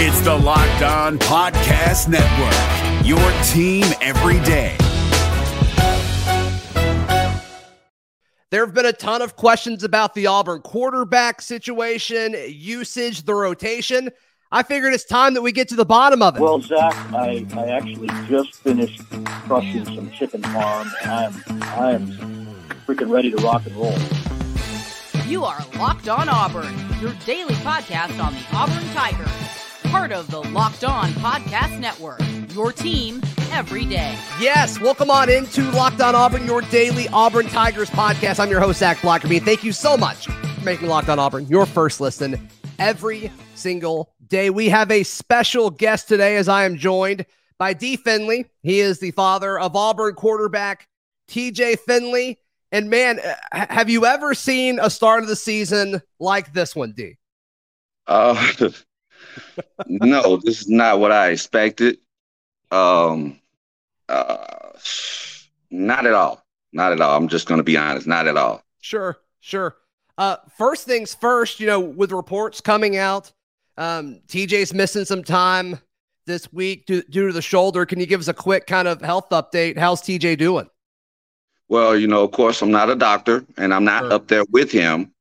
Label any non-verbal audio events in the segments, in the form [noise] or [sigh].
It's the Locked On Podcast Network, your team every day. There have been a ton of questions about the Auburn quarterback situation, usage, the rotation. I figured it's time that we get to the bottom of it. Well, Zac, I, I actually just finished crushing some chicken farm, and I am I am freaking ready to rock and roll. You are Locked On Auburn, your daily podcast on the Auburn Tigers, part of the Locked On Podcast Network. Your team every day. Yes, welcome on into Locked On Auburn, your daily Auburn Tigers podcast. I'm your host, Zac Blackerby. Thank you so much for making Locked On Auburn your first listen every single day. We have a special guest today as I am joined by D. Finley. He is the father of Auburn quarterback TJ Finley. And man, uh, have you ever seen a start of the season like this one, D? Uh, [laughs] [laughs] no, this is not what I expected. Um, uh, not at all. Not at all. I'm just going to be honest. Not at all. Sure, sure. Uh, first things first, you know, with reports coming out, um, TJ's missing some time this week due, due to the shoulder. Can you give us a quick kind of health update? How's TJ doing? Well, you know, of course, I'm not a doctor and I'm not sure. up there with him.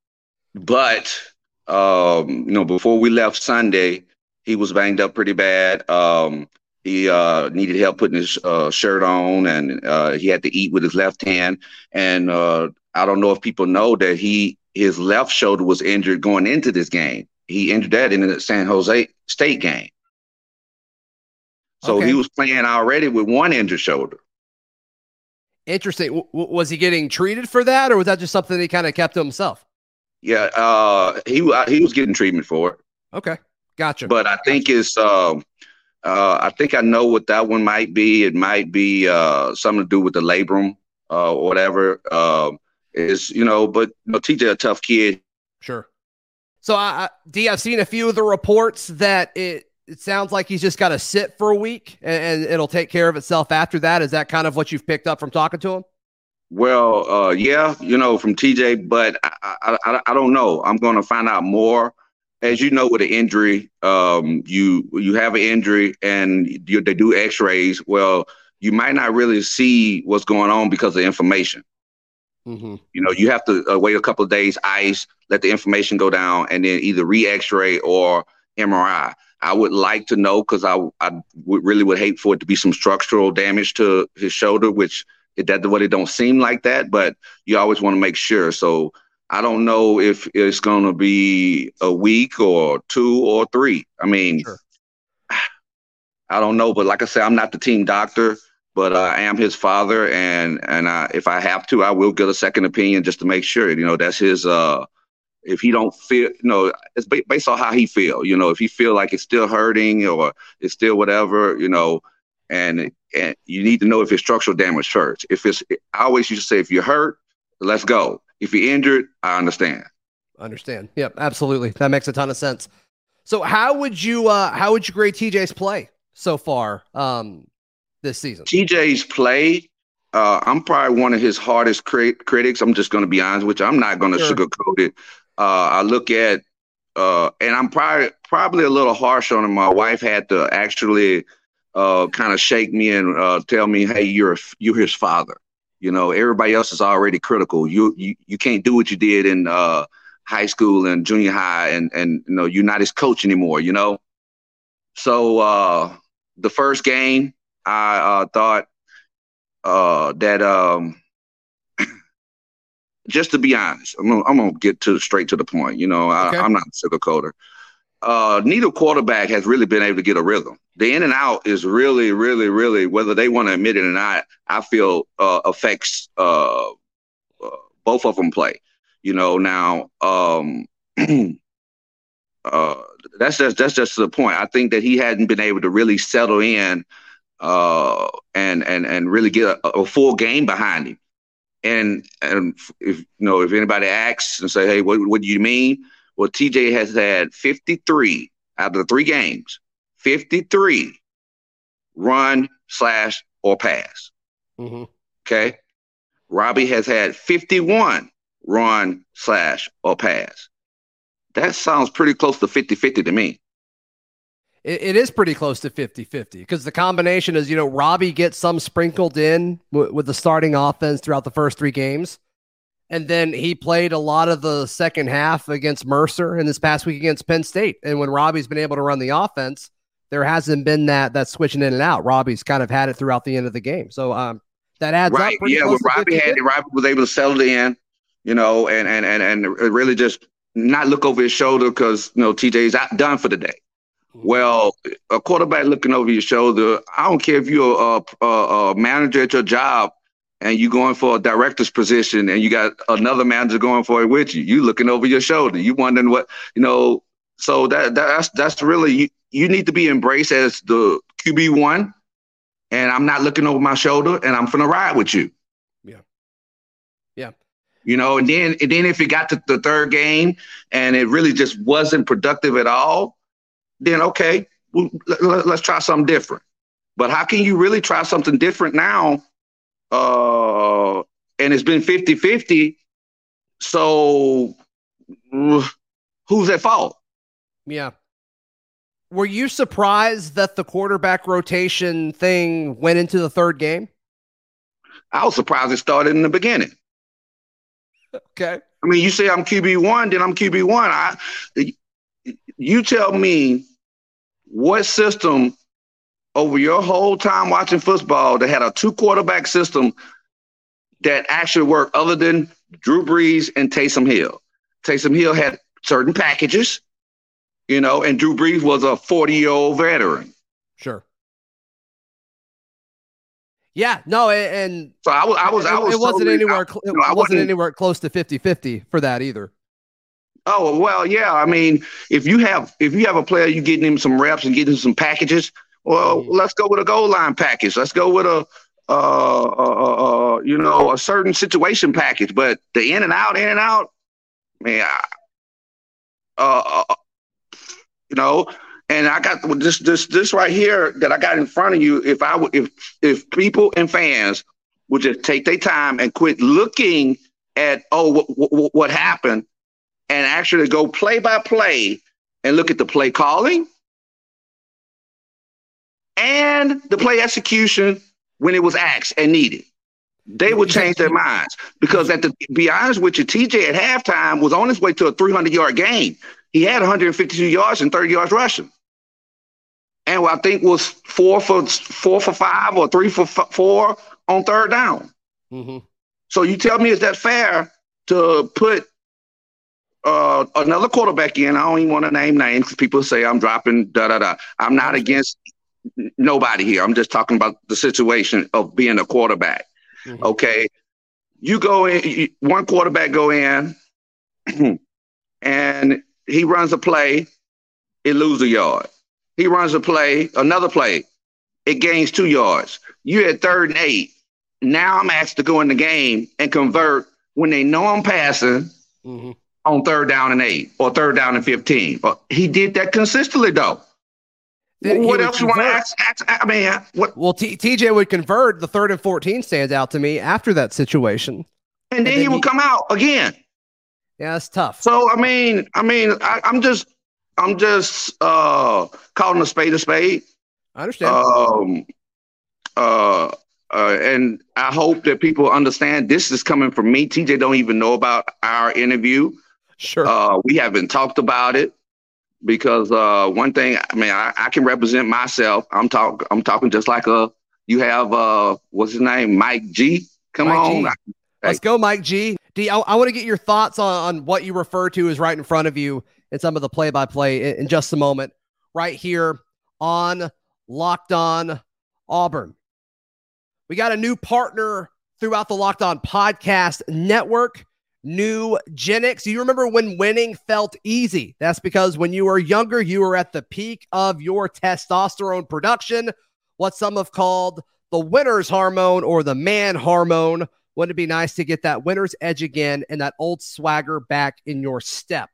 But, um, you know, before we left Sunday, he was banged up pretty bad. Um, he uh, needed help putting his uh, shirt on, and uh, he had to eat with his left hand. And uh, I don't know if people know that he his left shoulder was injured going into this game. He injured that in the San Jose State game. So okay. he was playing already with one injured shoulder. Interesting. W- was he getting treated for that, or was that just something he kind of kept to himself? Yeah, uh, he he was getting treatment for it. Okay, gotcha. But I think gotcha. it's um, uh, I think I know what that one might be. It might be uh, something to do with the labrum uh, or whatever. Um, is you know, but you know, TJ a tough kid. Sure. So I, I D, I've seen a few of the reports that it it sounds like he's just got to sit for a week and, and, it'll take care of itself after that. Is that kind of what you've picked up from talking to him? Well, uh, yeah, you know, from TJ, but I, I, I don't know. I'm going to find out more as you know, with an injury, um, you you have an injury and you, they do X-rays. Well, you might not really see what's going on because of inflammation. Mm-hmm. You know, you have to uh, wait a couple of days, ice, let the inflammation go down, and then either re-X-ray or MRI. I would like to know because I I would really would hate for it to be some structural damage to his shoulder, which it that what it don't seem like that, but you always want to make sure. So I don't know if it's going to be a week or two or three. I mean, sure. [sighs] I don't know, but like I said, I'm not the team doctor, but uh, I am his father, and and I, if I have to, I will get a second opinion just to make sure. You know, that's his. Uh, if he don't feel, you know, it's based on how he feel. You know, if he feel like it's still hurting or it's still whatever, you know, and and you need to know if it's structural damage first. If it's, I always used to say, if you're hurt, let's go. If you're injured, I understand. Understand. Yep, absolutely. That makes a ton of sense. So how would you uh how would you grade TJ's play so far um this season? TJ's play, uh, I'm probably one of his hardest crit- critics. I'm just going to be honest with you. I'm not going to sure. sugarcoat it. Uh, I look at, uh, and I'm probably probably a little harsh on him. My wife had to actually uh, kind of shake me and uh, tell me, "Hey, you're you're his father." You know, everybody else is already critical. You you you can't do what you did in uh, high school and junior high, and and you know you're not his coach anymore. You know, so uh, the first game I uh, thought uh, that um, [clears throat] just to be honest, I'm gonna, I'm gonna get to straight to the point. You know, I, okay. I'm not a sugarcoater uh, neither quarterback has really been able to get a rhythm. The in and out is really, really, really, whether they want to admit it or not, I feel uh, affects uh, uh both of them play. You know, now um, [clears throat] uh, that's just that's just the point. I think that he hadn't been able to really settle in uh, and and and really get a, a full game behind him. And and if you know if anybody asks and say, hey, what what do you mean? Well, TJ has had 53 out of the three games, 53 run slash or pass. Mm-hmm. Okay. Robby has had 51 run slash or pass. That sounds pretty close to 50 50 to me. it, it is pretty close to 50 50 because the combination is, you know, Robby gets some sprinkled in w- with the starting offense throughout the first three games. And then he played a lot of the second half against Mercer and this past week against Penn State. And when Robby's been able to run the offense, there hasn't been that that switching in and out. Robby's kind of had it throughout the end of the game. So um, that adds right. up. Yeah, when Robby had it, Robby was able to settle it in, you know, and and and and really just not look over his shoulder because you know TJ's out done for the day. Well, a quarterback looking over your shoulder, I don't care if you're a, a, a manager at your job and you going for a director's position and you got another manager going for it with you. You looking over your shoulder. You wondering what, you know, so that that's that's really you, you need to be embraced as the QB one. And I'm not looking over my shoulder and I'm gonna ride with you. Yeah. Yeah. You know, and then and then if it got to the third game and it really just wasn't productive at all, then okay, well, let, let's try something different. But how can you really try something different now uh, and it's been 50 50. So who's at fault? Yeah. Were you surprised that the quarterback rotation thing went into the third game? I was surprised it started in the beginning. Okay. I mean, you say I'm QB one, then I'm QB one. I, you tell me what system over your whole time watching football that had a two quarterback system that actually worked other than Drew Brees and Taysom Hill. Taysom Hill had certain packages, you know, and Drew Brees was a 40 year old veteran. Sure. Yeah, no, and so I was, I was, it, I was. It wasn't totally, anywhere. Cl- it wasn't, anywhere close to 50-50 for that either. Oh well, yeah. I mean, if you have if you have a player, you getting him some reps and getting him some packages. Well, mm-hmm. let's go with a goal line package. Let's go with a, uh, uh, uh, you know, a certain situation package. But the in and out, in and out, man, uh, uh, you know, and I got this, this, this right here that I got in front of you. If I would, if, if people and fans would just take their time and quit looking at oh what, what, what happened, and actually go play by play and look at the play calling and the play execution when it was asked and needed. They would change their minds because, at the be honest with you, TJ at halftime was on his way to a 300 yard game. He had 152 yards and 30 yards rushing, and I think was four for four for five or three for f- four on third down. Mm-hmm. So you tell me, is that fair to put uh, another quarterback in? I don't even want to name names because people say I'm dropping da da da. I'm not against nobody here. I'm just talking about the situation of being a quarterback. Mm-hmm. Okay. You go in, one quarterback go in [clears throat] and he runs a play, it loses a yard. He runs a play, another play, it gains two yards. You at third and eight. Now I'm asked to go in the game and convert when they know I'm passing mm-hmm. on third down and eight or third down and 15. But he did that consistently though what else you want to ask, ask, I mean, what? Well, T- TJ would convert. The third and fourteen stands out to me after that situation, and, and then, then, he would come out again. Yeah, that's tough. So I mean, I mean, I, am just, I'm just uh calling a spade a spade. I understand. Um, uh, uh, and I hope that people understand this is coming from me. TJ don't even know about our interview. Sure. Uh, we haven't talked about it because uh, one thing, I mean, I, I, can represent myself. I'm talk, I'm talking just like a. You have uh, what's his name, Mike G. Come Mike on, G. let's go, Mike G. D. I, I want to get your thoughts on, on what you refer to as right in front of you and some of the play-by-play in, in just a moment. Right here on Locked On Auburn, we got a new partner throughout the Locked On Podcast Network. Nugenix. You remember when winning felt easy? That's because when you were younger, you were at the peak of your testosterone production, what some have called the winner's hormone or the man hormone. Wouldn't it be nice to get that winner's edge again and that old swagger back in your step?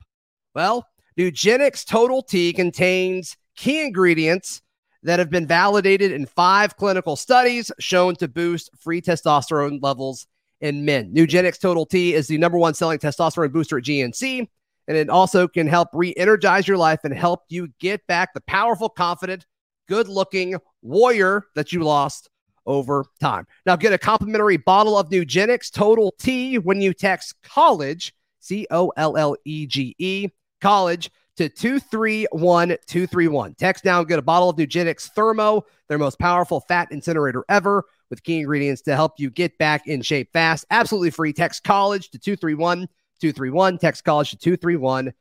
Well, Nugenix Total T contains key ingredients that have been validated in five clinical studies shown to boost free testosterone levels in men. Nugenix Total T is the number one selling testosterone booster at GNC. And it also can help re energize your life and help you get back the powerful, confident, good looking warrior that you lost over time. Now, get a complimentary bottle of Nugenix Total T when you text college, C O L L E G E, college to 231231. Text now and get a bottle of Nugenix Thermo, their most powerful fat incinerator ever, with key ingredients to help you get back in shape fast. Absolutely free. Text college to 231 231. Text college to 231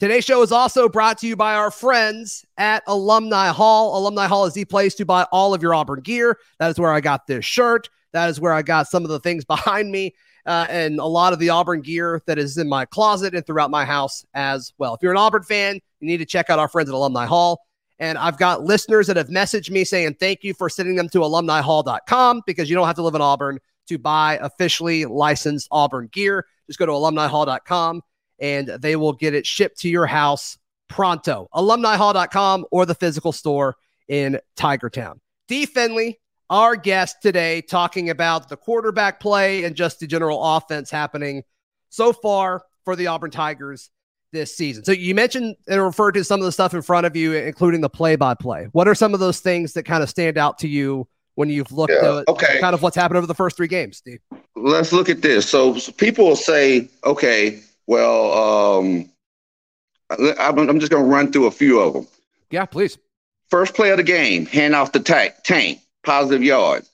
Today's show is also brought to you by our friends at Alumni Hall. Alumni Hall is the place to buy all of your Auburn gear. That is where I got this shirt. That is where I got some of the things [laughs] behind me uh, and a lot of the Auburn gear that is in my closet and throughout my house as well. If you're an Auburn fan, you need to check out our friends at Alumni Hall. And I've got listeners that have messaged me saying thank you for sending them to alumnihall.com because you don't have to live in Auburn to buy officially licensed Auburn gear. Just go to alumnihall.com and they will get it shipped to your house pronto. Alumnihall.com or the physical store in Tigertown. D. Finley, our guest today, talking about the quarterback play and just the general offense happening so far for the Auburn Tigers this season. So you mentioned and referred to some of the stuff in front of you, including the play-by-play. What are some of those things that kind of stand out to you when you've looked yeah, at okay. kind of what's happened over the first three games, Steve? Let's look at this. So, so people will say, okay, well, um, I'm just going to run through a few of them. Yeah, please. First play of the game, hand off the tank, tank positive yard.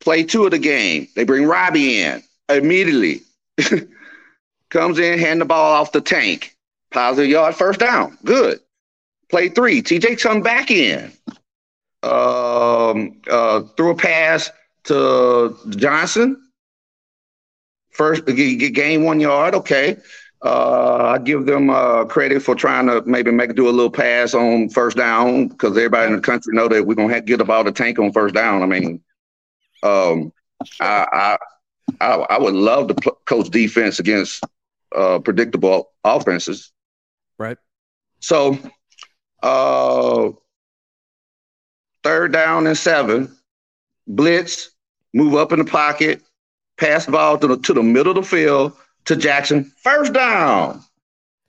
Play two of the game, they bring Robby in immediately. [laughs] Comes in, hand the ball off the tank, positive yard, first down. Good. Play three, TJ come back in. Um, uh, threw a pass to Johnson, First, gain one yard. Okay. Uh, I give them uh, credit for trying to maybe make do a little pass on first down because everybody in the country know that we're gonna have to get the tank on first down. I mean, um, I, I, I I would love to pl- coach defense against uh, predictable offenses. Right. So, uh, third down and seven, blitz, move up in the pocket, pass the ball to the to the middle of the field to Jackson, first down.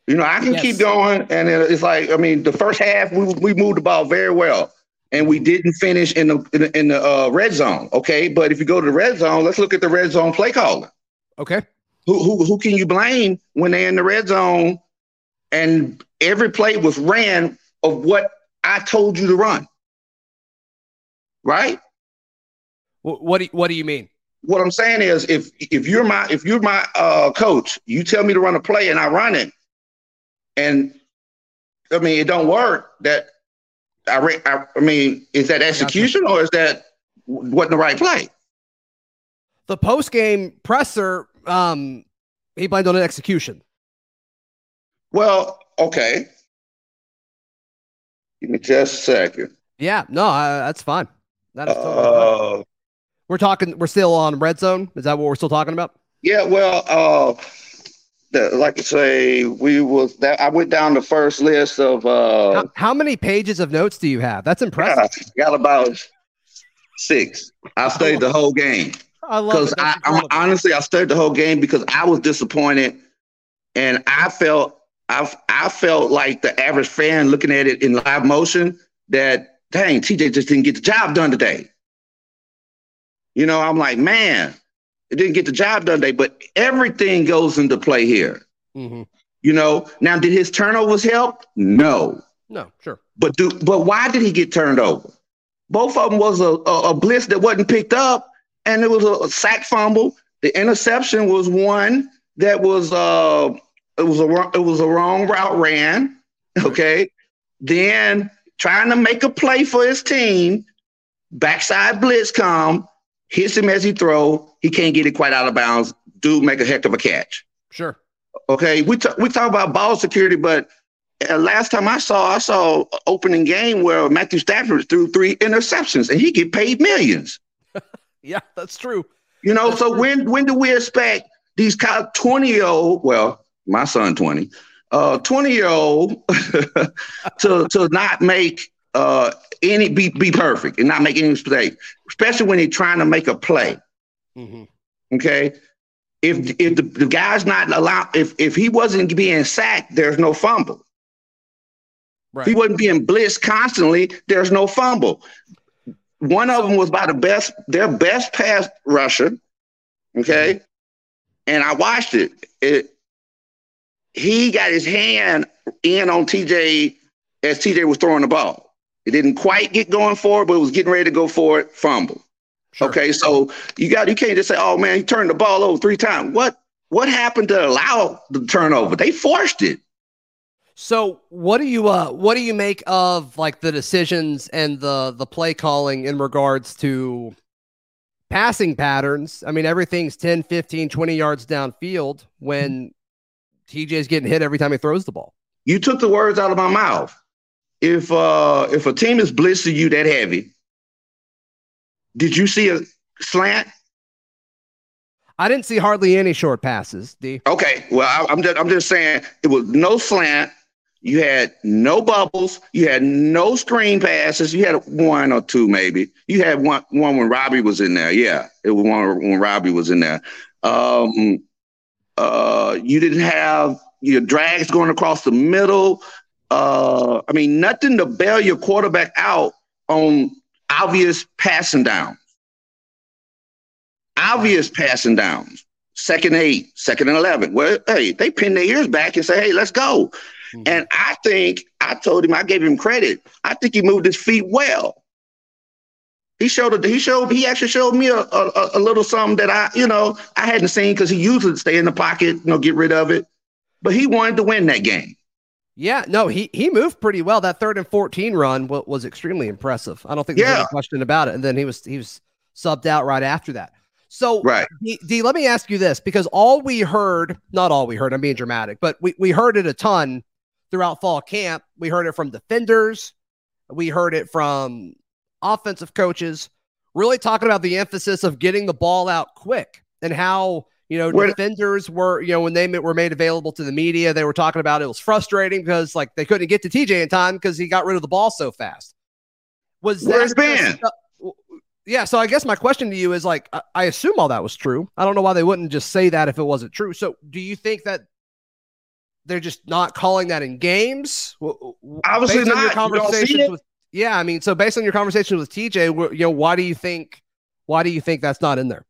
You know, I can yes. keep going, and it's like I mean, the first half we we moved the ball very well, and we didn't finish in the in the, in the uh, red zone. Okay, but if you go to the red zone, let's look at the red zone play calling. Okay, who who who can you blame when they're in the red zone, and every play was ran of what I told you to run, right? What do you, what do you mean? what I'm saying is, if if you're my if you're my uh, coach, you tell me to run a play and I run it, and I mean it don't work. That I, re- I, I mean, is that execution or is that wasn't the right play? The post game presser, um, he blamed on an execution. Well, okay. Give me just a second. Yeah, no, uh, that's fine. That is totally uh, fine. We're talking. We're still on red zone. Is that what we're still talking about? Yeah. Well, uh, the, like I say, we was that I went down the first list of. Uh, how, how many pages of notes do you have? That's impressive. Yeah, got about six. I stayed the whole game. I love because I, honestly I stayed the whole game because I was disappointed, and I felt I I felt like the average fan looking at it in live motion that dang TJ just didn't get the job done today. You know, I'm like, man, it didn't get the job done today, but everything goes into play here. Mm-hmm. You know, now did his turnovers help? No. No, sure. But do but why did he get turned over? Both of them was a, a, a blitz that wasn't picked up, and it was a, sack fumble. The interception was one that was uh it was a it was a wrong route ran. [laughs] Okay. Then trying to make a play for his team, backside blitz come, hits him as he throw. He can't get it quite out of bounds. Dude make a heck of a catch. Sure. Okay, we t- we talk about ball security, but uh, last time I saw, I saw opening game where Matthew Stafford threw three interceptions and he get paid millions. Yeah, [laughs] that's true. You know, that's so true. when when do we expect these kind of 20 year old, well, my son 20, uh 20 year old [laughs] to to not make uh, any be be perfect and not make any mistake, especially when you're trying to make a play. Mm-hmm. Okay, if if the, the guy's not allowed, if if he wasn't being sacked, there's no fumble. Right. If he wasn't being blitzed constantly, there's no fumble. One of them was by the best, their best pass rusher. Okay. Mm-hmm. And I watched it. It he got his hand in on TJ as TJ was throwing the ball. It didn't quite get going for it, but it was getting ready to go for it, fumble. Sure. Okay, so you got you can't just say, "Oh man, he turned the ball over three times." What what happened to allow the turnover? They forced it. So what do you uh what do you make of like the decisions and the the play calling in regards to passing patterns? I mean everything's 10, 15, 20 yards downfield when TJ's getting hit every time he throws the ball. You took the words out of my mouth. If uh if a team is blitzing you that heavy, did you see a slant? I didn't see hardly any short passes. D. Okay, well I, I'm just I'm just saying it was no slant. You had no bubbles. You had no screen passes. You had one or two, maybe. You had one one when Robby was in there. Yeah, it was one when Robby was in there. Um, uh, you didn't have your drags going across the middle. Uh, I mean, nothing to bail your quarterback out on obvious passing downs. Obvious passing downs. Second eight, second and 11. Well, hey, they pin their ears back and say, hey, let's go. Mm-hmm. And I think I told him I gave him credit. I think he moved his feet well. He showed he showed he actually showed me a, a, a little something that I you know I hadn't seen because he usually stay in the pocket, you know, get rid of it. But he wanted to win that game. Yeah, no, he he moved pretty well. That third and fourteen run was, was extremely impressive. I don't think there's yeah. any question about it. And then he was he was subbed out right after that. So, right. D, D, let me ask you this because all we heard, not all we heard, I'm being dramatic, but we, we heard it a ton throughout fall camp. We heard it from defenders. We heard it from offensive coaches, really talking about the emphasis of getting the ball out quick and how, you know, Where, defenders were, you know, when they were made available to the media, they were talking about it was frustrating because like they couldn't get to TJ in time because he got rid of the ball so fast. Was Where's that Ben? Uh, yeah, so I guess my question to you is like, I assume all that was true. I don't know why they wouldn't just say that if it wasn't true. So, do you think that they're just not calling that in games. Obviously, based not. your conversations with yeah, I mean, so based on your conversation with TJ, you know, why do you think why do you think that's not in there?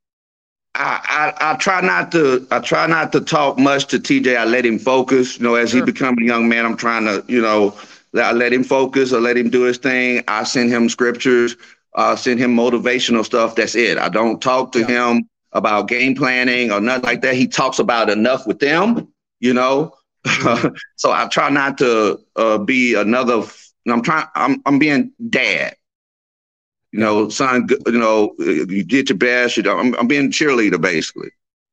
I, I, I try not to I try not to talk much to TJ. I let him focus. You know, as sure. he becomes a young man, I'm trying to you know I let him focus. I let him do his thing. I send him scriptures. I send him motivational stuff. That's it. I don't talk to yeah. him about game planning or nothing like that. He talks about enough with them. You know, [laughs] so I try not to uh, be another. I'm trying. I'm I'm being dad. You know, son. You know, you did your best. You know, I'm, I'm being cheerleader basically.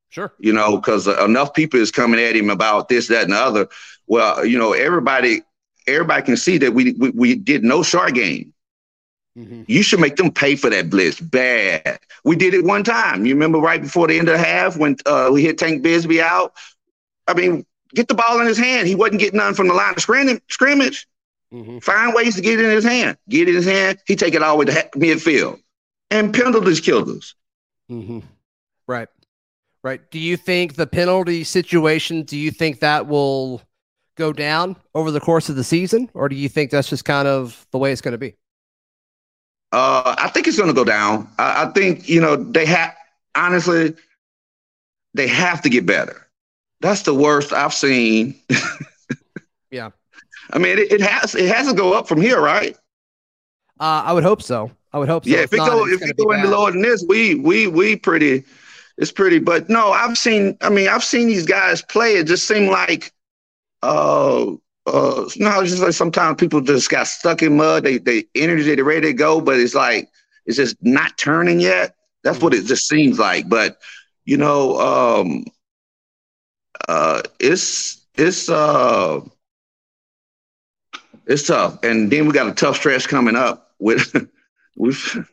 Sure. You know, because enough people is coming at him about this, that, and the other. Well, you know, everybody, everybody can see that we we, we did no short game. Mm-hmm. You should make them pay for that blitz bad. We did it one time. You remember right before the end of the half when uh, we hit Tank Bigsby out. I mean, get the ball in his hand. He wasn't getting none from the line of scrimmage. Mm-hmm. Find ways to get it in his hand. Get it in his hand. He take it all the way to midfield. And penalties killed us. Mm-hmm. Right. Right. Do you think the penalty situation, do you think that will go down over the course of the season? Or do you think that's just kind of the way it's going to be? Uh, I think it's going to go down. I, I think, you know, they have, honestly, they have to get better. That's the worst I've seen. [laughs] yeah. I mean, it, it, has it has to go up from here, right? Uh, I would hope so. I would hope so. Yeah, if, if it not, go if it go any lower than this, we we we pretty it's pretty. But no, I've seen. I mean, I've seen these guys play. It just seemed like, uh, uh, you know, just like sometimes people just got stuck in mud. They they energy, they ready to go, but it's like it's just not turning yet. That's what it just seems like. But you know, um, uh, it's it's uh, it's tough, and then we got a tough stretch coming up with [laughs] with.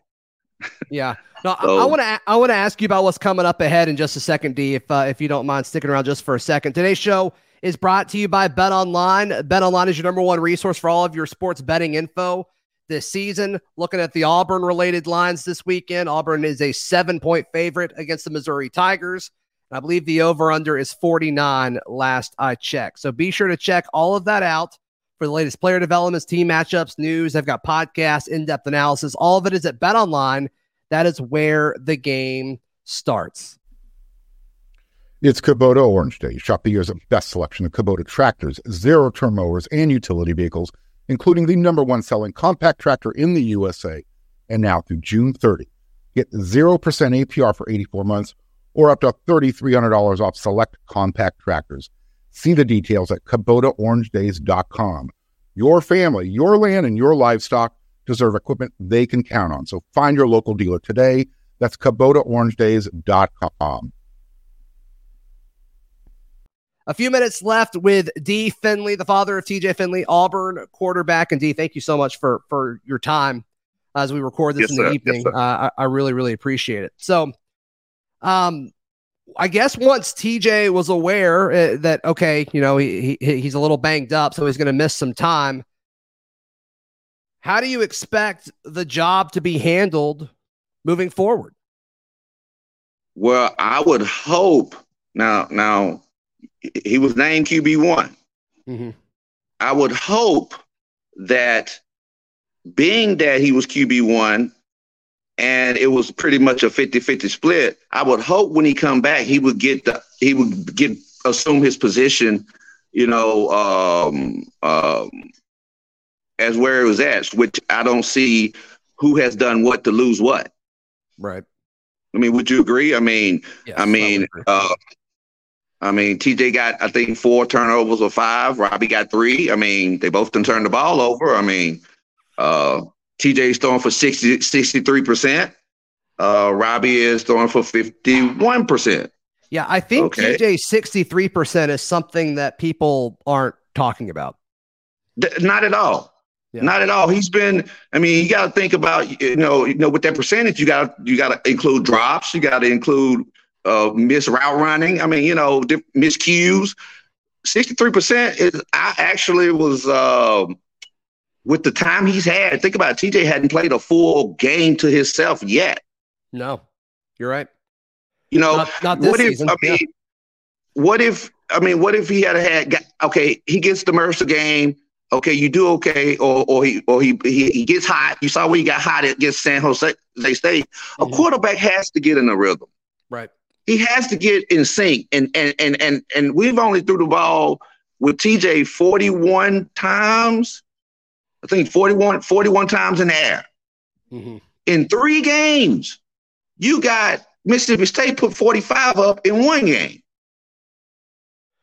yeah. No, so, I want to I want to ask you about what's coming up ahead in just a second, D. If uh, if you don't mind sticking around just for a second. Today's show is brought to you by BetOnline. Bet Online is your number one resource for all of your sports betting info this season. Looking at the Auburn related lines this weekend, Auburn is a seven point favorite against the Missouri Tigers. I believe the over under is 49 last I checked. So be sure to check all of that out for the latest player developments, team matchups, news. I've got podcasts, in depth analysis. All of it is at BetOnline. That is where the game starts. It's Kubota Orange Day. Shop the year's best selection of Kubota tractors, zero turn mowers, and utility vehicles, including the number one selling compact tractor in the USA. And now through June 30, get 0% APR for 84 months or up to $3,300 off select compact tractors. See the details at KubotaOrangeDays.com. Your family, your land, and your livestock deserve equipment they can count on. So find your local dealer today. That's KubotaOrangeDays.com. A few minutes left with D. Finley, the father of TJ Finley, Auburn quarterback. And D, thank you so much for for your time as we record this Yes, in the Yes, evening. sir. uh, I, I really, really appreciate it. So, um, I guess once TJ was aware uh, that okay, you know he, he he's a little banged up, so he's going to miss some time. How do you expect the job to be handled moving forward? Well, I would hope now. Now, he was named QB one. Mhm. I would hope that being that he was QB1 and it was pretty much a 50-50 split, I would hope when he come back he would get the he would get assume his position, you know, um, um, as where it was at, which I don't see who has done what to lose what. Right. I mean, would you agree? I mean, Yes, I mean, agree. uh, I mean, TJ got I think four turnovers or five. Robby got three. I mean, they both done turned the ball over. I mean, uh, TJ's throwing for 63 percent. Uh, Robby is throwing for fifty one percent. yeah, I think okay. TJ sixty three percent is something that people aren't talking about. Not at all. Yeah. Not at all. He's been. I mean, you got to think about you know, you know, with that percentage, you got you got to include drops. You got to include uh, miss route running. I mean, you know, diff- miscues. Sixty-three percent is. I actually was um, with the time he's had. Think about it, TJ hadn't played a full game to himself yet. No, you're right. You know, Not, not this what if season. I mean, Yeah. what if I mean, what if he had had okay, he gets the Mercer game, okay, you do okay, or or he or he he, he gets hot. You saw where he got hot against San Jose State. A Mhm. quarterback has to get in a rhythm. Right. He has to get in sync, and and and and and we've only threw the ball with TJ 41 times. I think 41, 41 times in the air Mhm. in three games. You got Mississippi State put 45 up in one game.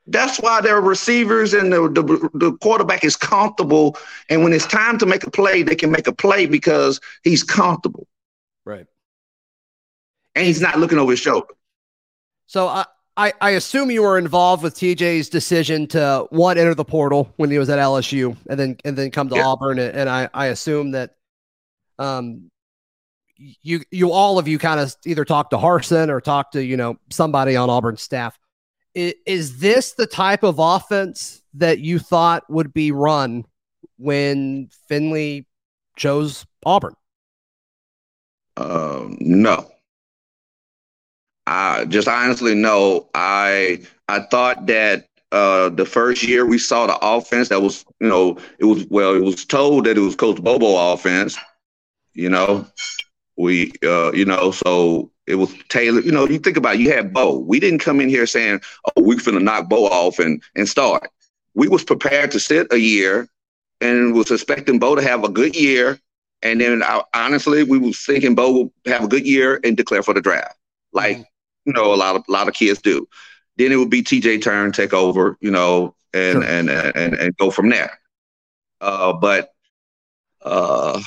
That's why their receivers and the, the, the quarterback is comfortable. And when it's time to make a play, they can make a play because he's comfortable Right. and he's not looking over his shoulder. So I, I, I assume you were involved with TJ's decision to one enter the portal when he was at LSU and then and then come to Yeah. Auburn and, and I, I assume that um you you all of you kind of either talk to Harsin or talk to you know somebody on Auburn's staff. Is, is this the type of offense that you thought would be run when Finley chose Auburn? Um, no. I just honestly no. I I thought that uh, the first year we saw the offense that was you know it was well it was told that it was Coach Bobo offense. You know, we uh, you know so it was Taylor. You know, you think about it, you had Bo. We didn't come in here saying oh we finna knock Bo off and and start. We was prepared to sit a year and was expecting Bo to have a good year and then I, honestly, we was thinking Bo will have a good year and declare for the draft, like you know a lot of a lot of kids do. Then it would be TJ turn take over, you know, and Sure. and, and and go from there. Uh, but uh,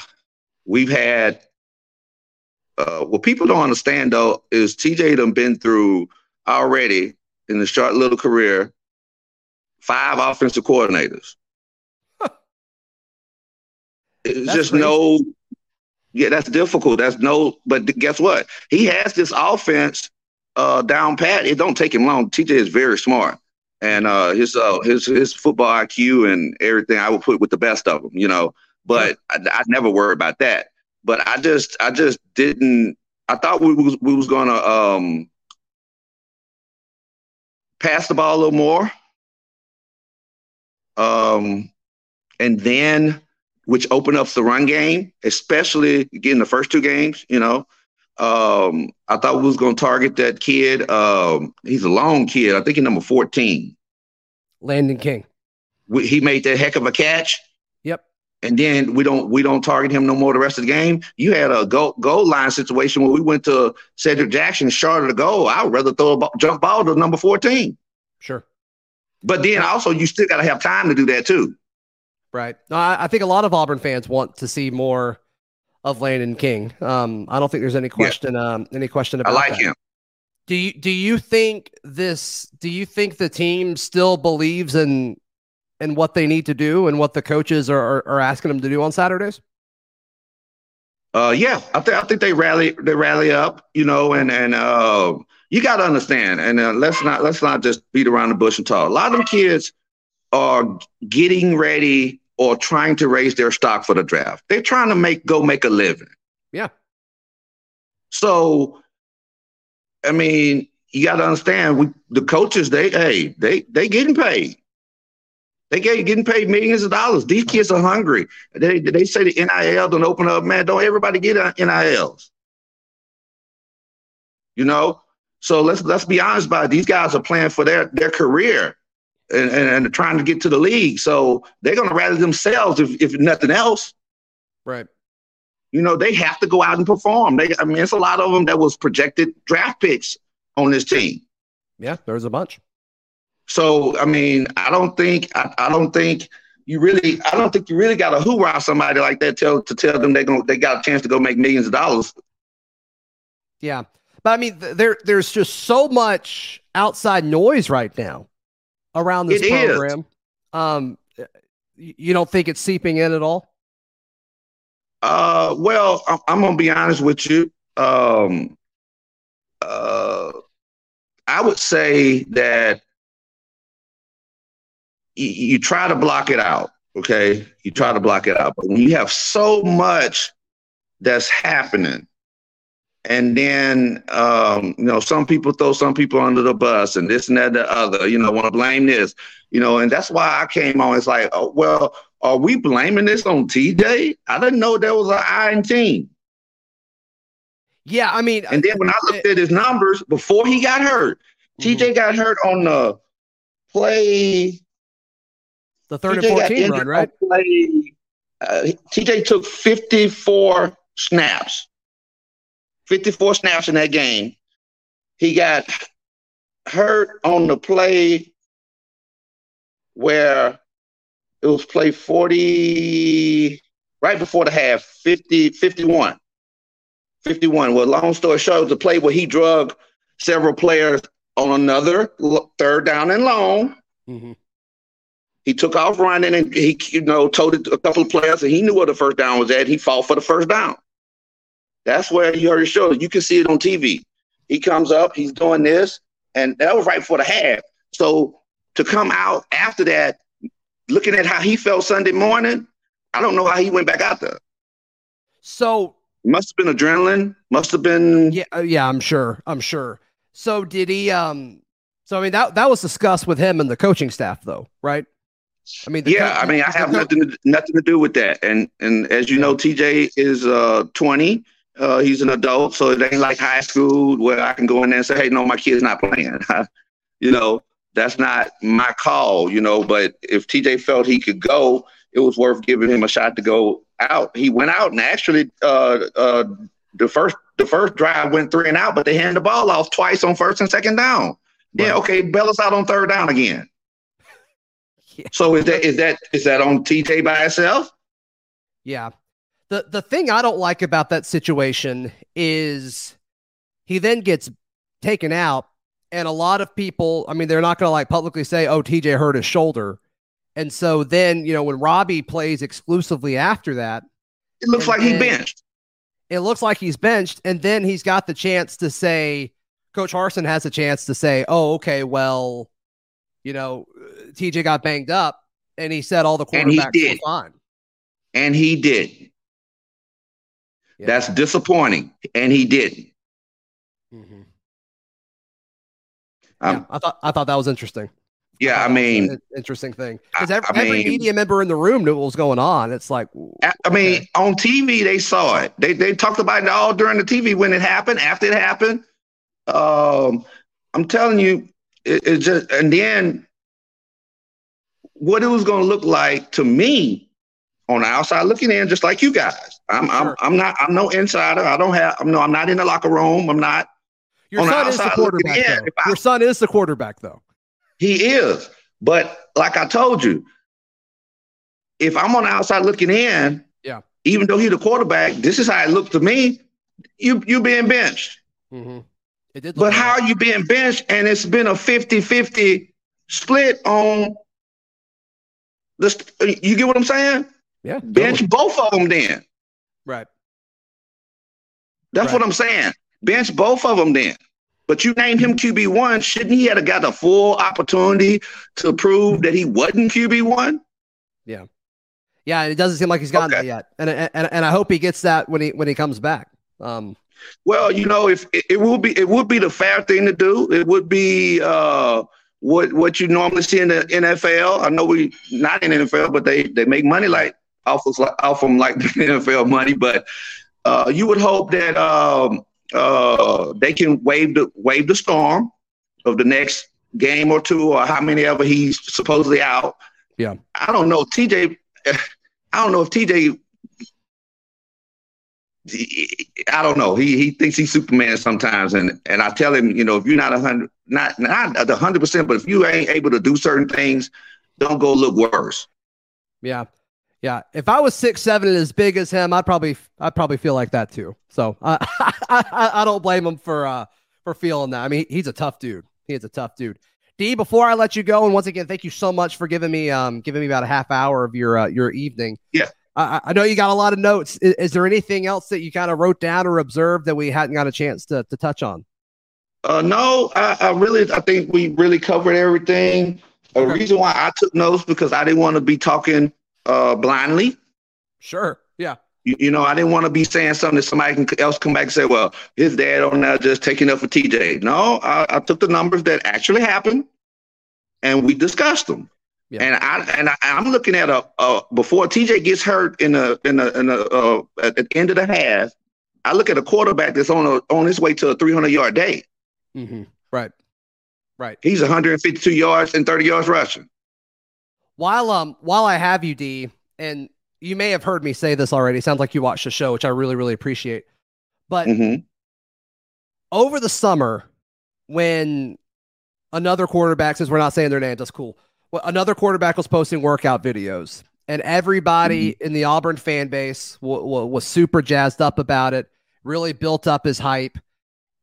we've had uh, what people don't understand though is TJ done been through already in the short little career five offensive coordinators. It's That's just crazy. no. Yeah, that's difficult. That's no. But guess what? He has this offense uh, down pat. It don't take him long. TJ is very smart, and uh, his uh, his his football IQ and everything. I would put with the best of them, you know. But I, I never worry about that. But I just I just didn't. I thought we was we was gonna um pass the ball a little more. Um, and then which opened up the run game, especially again the first two games. You know, um, I thought we was going to target that kid. Um, he's a long kid. I think he's number fourteen. Landen King. We, he made that heck of a catch. Yep. And then we don't we don't target him no more the rest of the game. You had a goal goal line situation where we went to Shedrick Jackson, short of the goal. I would rather throw a ball, jump ball to number fourteen. Sure. But then also you still got to have time to do that too. Right. No, I, I, think a lot of Auburn fans want to see more of Landen King. Um, I don't think there's any question. Yeah. Um, any question about. It. I like that. him. Do you do you think this? Do you think the team still believes in in what they need to do and what the coaches are are, are asking them to do on Saturdays? Uh, yeah, I think I think they rally they rally up, you know, and and uh, you got to understand, and uh, let's not let's not just beat around the bush and talk. A lot of them kids are getting ready or trying to raise their stock for the draft. They're trying to make go make a living. Yeah. So, I mean, you got to understand, we the coaches they hey they they getting paid. They get getting paid millions of dollars. These kids are hungry. They they say the NIL don't open up, man. Don't everybody get NILs? You know. So let's let's be honest about it. These guys are playing for their their career and, and, trying to get to the league. So they're going to rally themselves if, if nothing else. Right. You know, they have to go out and perform. They, I mean, it's a lot of them that was projected draft picks on this team. Yeah, there's a bunch. So, I mean, I don't think, I, I don't think you really, I don't think you really got to hoorah somebody like that tell, to tell them they going they got a chance to go make millions of dollars. Yeah. But I mean, there, there's just so much outside noise right now around this it program. Is. Um, you don't think it's seeping in at all? Uh, well, I'm, gonna be honest with you. Um, uh, I would say that y- you try to block it out. Okay, you try to block it out, but when you have so much that's happening, and then um, you know some people throw some people under the bus and this and that and the other you know want to blame this you know and that's why i came on. It's like oh, well are we blaming this on tj i didn't know there was an iron team. Yeah i mean and then when i looked at his numbers before he got hurt mm-hmm. tj got hurt on the play the third TJ and 14 run right? play, uh, tj took 54 snaps 54 snaps in that game. He got hurt on the play where it was play 40 right before the half 50 51 51 well long story short the play where he drug several players on another third down and long. Mm-hmm. he took off running and he you know told a couple of players and he knew where the first down was at. He fought for the first down that's where he heard his shoulder. You can see it on TV. He comes up, he's doing this, and that was right before the half. So to come out after that, looking at how he felt Sunday morning, I don't know how he went back out there. So must have been adrenaline. Must have been. Yeah, uh, yeah, I'm sure. I'm sure. So did he? Um. So I mean that that was discussed with him and the coaching staff, though, right? I mean, yeah. I mean, I have nothing to, nothing to do with that. And and as you know, TJ is uh 20. Uh, he's an adult, so it ain't like high school where I can go in there and say, "Hey, no, my kid's not playing." [laughs] you know, that's not my call. You know, but if TJ felt he could go, it was worth giving him a shot to go out. He went out and actually, uh, uh, the first the first drive went three and out, but they handed the ball off twice on first and second down. Right. Yeah, okay, bail us out on third down again. [laughs] yeah. So is that is that is that on TJ by itself? Yeah, the the thing I don't like about that situation is he then gets taken out, and a lot of people, I mean, they're not going to like publicly say, "Oh, TJ hurt his shoulder," and so then you know when Robby plays exclusively after that, it looks like he benched. It looks like he's benched, and then he's got the chance to say, Coach Harsin has a chance to say, "Oh, okay, well, you know, TJ got banged up," and he said all the quarterbacks were fine. And he did. Yeah. That's disappointing. And he didn't. Mm-hmm. Um, yeah, I thought I thought that was interesting. yeah, I mean, an interesting thing because every, I every media member in the room knew what was going on. It's like, I I mean, Okay. on TV they saw it. They they talked about it all during the TV when it happened, after it happened. Um, I'm telling you, it, it just and then what it was going to look like to me on the outside looking in, just like you guys. I'm Sure. I'm I'm not I'm no insider. I don't have I'm no I'm not in the locker room. I'm not. your On the son is the quarterback. in, though. if I- Your son is the quarterback, though. He is, but like I told you, if I'm on the outside looking in, Yeah. even though he's the quarterback, this is how it looked to me. You you being benched. Mm-hmm. It did. But how are you being benched and it's been a 50-50 split on this you get what I'm saying? Yeah. Bench totally. both of them then. Right. That's Right. what I'm saying. Bench both of them then. But you named him QB one. Shouldn't he have got a full opportunity to prove that he wasn't QB one? Yeah, Yeah, it doesn't seem like he's gotten Okay. that yet, and, and and I hope he gets that when he when he comes back. Um, Well, you know, if it, it would be, it would be the fair thing to do. It would be uh, what what you normally see in the NFL. I know we're not in NFL, but they they make money like off them like [laughs] the NFL money. But uh, you would hope that um, uh, they can wave the wave the storm of the next game or two, or how many ever he's supposedly out. Yeah. I don't know, TJ. [laughs] I don't know if TJ I don't know. He he thinks he's Superman sometimes, and and I tell him, you know, if you're not a hundred, not not a hundred percent, but if you ain't able to do certain things, don't go look worse. yeah, yeah. If I was six seven and as big as him, I'd probably I'd probably feel like that too. So [laughs] uh, I I don't blame him for uh for feeling that. I mean, he's a tough dude. He is a tough dude. D, before I let you go, and once again, thank you so much for giving me um giving me about a half hour of your uh, your evening. Yeah. I, I know you got a lot of notes. Is, is there anything else that you kind of wrote down or observed that we hadn't got a chance to, to touch on? Uh, no, I, I really, I think we really covered everything. A Okay. reason why I took notes because I didn't want to be talking uh blindly. Sure. Yeah. You, you know, I didn't want to be saying something that somebody can, else come back and say, "Well, his dad on there just taking up for TJ." No, I, I took the numbers that actually happened, and we discussed them. Yeah. And I and I, I'm looking at a, a before TJ gets hurt in a in a in a uh, at the end of the half. I look at a quarterback that's on a, on his way to a 300 yard day. Mm-hmm. Right. Right. He's 152 yards and 30 yards rushing. While um while I have you, D, and you may have heard me say this already. Sounds like you watched the show, which I really really appreciate. But hmm over the summer, when another quarterback, since we're not saying their names, that's cool. Well, another quarterback was posting workout videos, and everybody in the Auburn fan base w- w- was super jazzed up about it. Really built up his hype,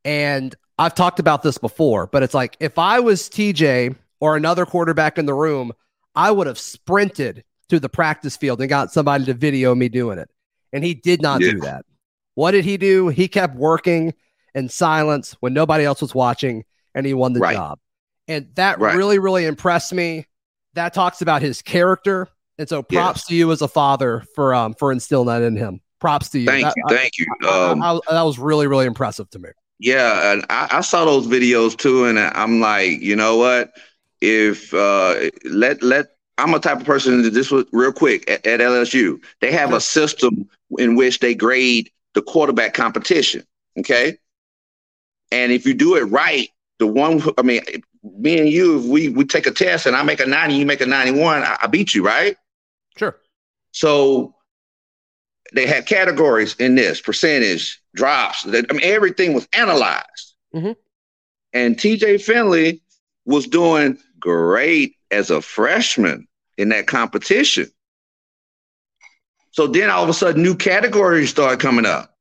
and I've talked about this before, but it's like if I was TJ or another quarterback in the room, I would have sprinted to the practice field and got somebody to video me doing it. And he did not Yeah. do that. What did he do? He kept working in silence when nobody else was watching and he won the Right. job. And that Right. really, really impressed me. That talks about his character. And so props to you as a father for um for instilling that in him. Props to you. Thank That- you, I- thank you. Um, I- I- that was really, really impressive to me. Yeah, and I, I saw those videos too, and I'm like, you know what? If uh, let let I'm a type of person that this was real quick at, at LSU. They have a system in which they grade the quarterback competition. Okay, and if you do it right, the one I mean, me and you, if we we take a test and I make a 90, you make a 91, I, I beat you, right? Sure. So they had categories in this percentage drops. That I mean, everything was analyzed. Mhm. And TJ Finley was doing great as a freshman in that competition. So then all of a sudden, new categories start coming up.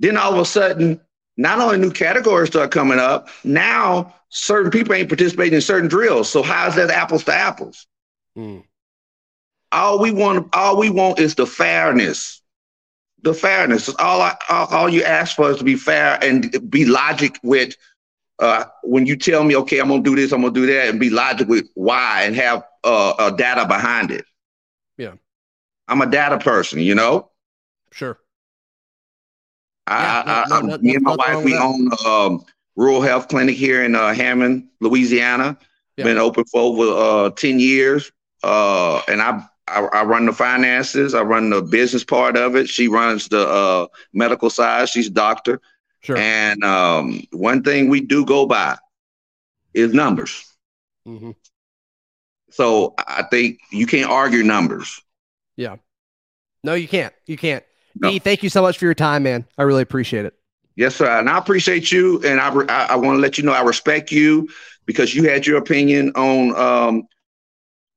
Then all of a sudden, not only new categories start coming up, now certain people ain't participating in certain drills. So how's that apples to apples? Mm. all we want all we want is the fairness the fairness all I, all, all you ask for is to be fair and be logic with uh, when you tell me okay i'm gonna do this i'm gonna do that and be logical with why and have uh, a data behind it Yeah. i'm a data person you know Sure. I, Yeah, I, no- I, no- me and my wife we own um rural health clinic here in uh, Hammond, Louisiana. Yeah. Been open for over uh, 10 years. Uh, and I, I, I run the finances. I run the business part of it. She runs the uh, medical side. She's a doctor. Sure. And um, one thing we do go by is numbers. Mm-hmm. So I think you can't argue numbers. Yeah. No, you can't. You can't. No. E, thank you so much for your time, man. I really appreciate it. Yes, sir. And I appreciate you. And I, I, I want to let you know I respect you because you had your opinion on, um,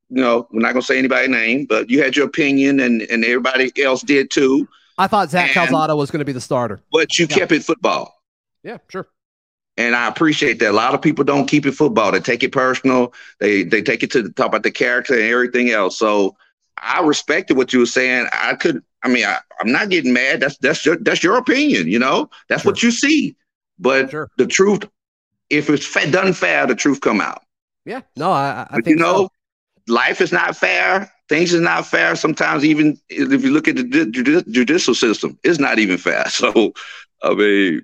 you know, we're not going to say anybody's name, but you had your opinion and, and everybody else did too. I thought Zach and, Calzada was going to be the starter. But you yeah. kept it football. Yeah, sure. And I appreciate that. A lot of people don't keep it football. They take it personal. They they take it to the top about the character and everything else. So I respected what you were saying. I could I mean, I, am not getting mad. That's that's your that's your opinion. You know, that's sure. what you see. But sure. the truth, if it's fa- done fair, the truth come out. Yeah. No, I, I think you know, so. life is not fair. Things is not fair. Sometimes even if you look at the judicial system, it's not even fair. [laughs] So, I mean,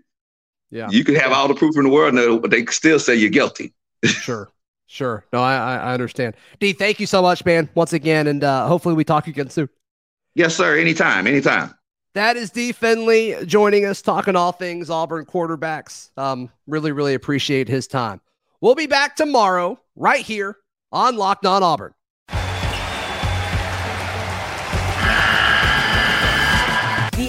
yeah, you can have yeah. all the proof in the world, but they still say you're guilty. [laughs] sure. Sure. No, I, I understand. D, thank you so much, man, once again. And uh, hopefully we talk again soon. Yes, sir. Anytime. Anytime. That is D. Finley joining us, talking all things Auburn quarterbacks. Um, really, really appreciate his time. We'll be back tomorrow, right here on Locked On Auburn.